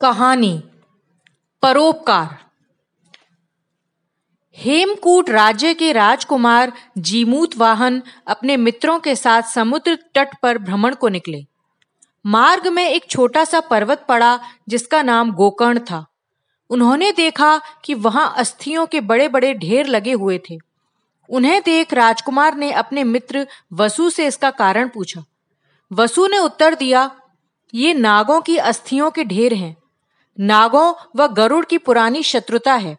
कहानी, परोपकार। हेमकूट राज्य के राजकुमार जीमूत वाहन अपने मित्रों के साथ समुद्र तट पर भ्रमण को निकले। मार्ग में एक छोटा सा पर्वत पड़ा जिसका नाम गोकर्ण था। उन्होंने देखा कि वहाँ अस्थियों के बड़े बड़े ढेर लगे हुए थे। उन्हें देख राजकुमार ने अपने मित्र वसु से इसका कारण पूछा। वसु ने उत्तर दिया, ये नागों की अस्थियों के ढेर हैं। नागों व गरुड़ की पुरानी शत्रुता है,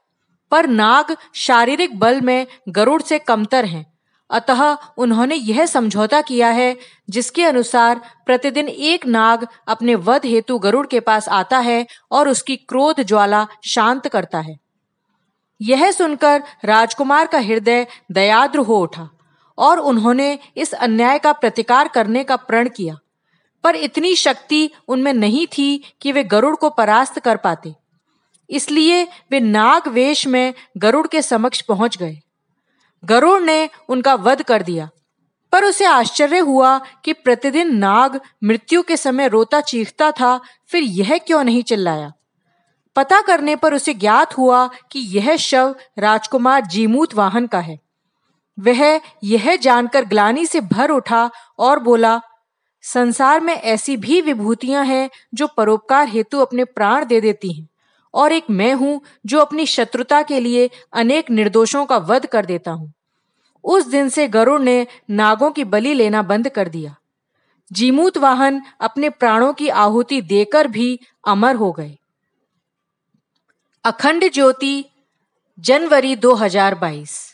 पर नाग शारीरिक बल में गरुड़ से कमतर हैं। अतः उन्होंने यह समझौता किया है, जिसके अनुसार प्रतिदिन एक नाग अपने वध हेतु गरुड़ के पास आता है और उसकी क्रोध ज्वाला शांत करता है। यह सुनकर राजकुमार का हृदय दयाद्र हो उठा और उन्होंने इस अन्याय का प्रतिकार करने का प्रण किया। पर इतनी शक्ति उनमें नहीं थी कि वे गरुड़ को परास्त कर पाते। इसलिए वे नाग वेश में गरुड़ के समक्ष पहुँच गए। गरुड़ ने उनका वध कर दिया। पर उसे आश्चर्य हुआ कि प्रतिदिन नाग मृत्यु के समय रोता चीखता था, फिर यह क्यों नहीं चिल्लाया? पता करने पर उसे ज्ञात हुआ कि यह शव राजकुमार जीमूत वाहन का है। वह यह जानकर ग्लानी से भर उठा और बोला संसार में ऐसी भी विभूतियाँ हैं जो परोपकार हेतु अपने प्राण दे देती हैं, और एक मैं हूँ जो अपनी शत्रुता के लिए अनेक निर्दोषों का वध कर देता हूँ। उस दिन से गरुड़ ने नागों की बलि लेना बंद कर दिया। जीमूत वाहन अपने प्राणों की आहुति देकर भी अमर हो गए। अखंड ज्योति जनवरी 2022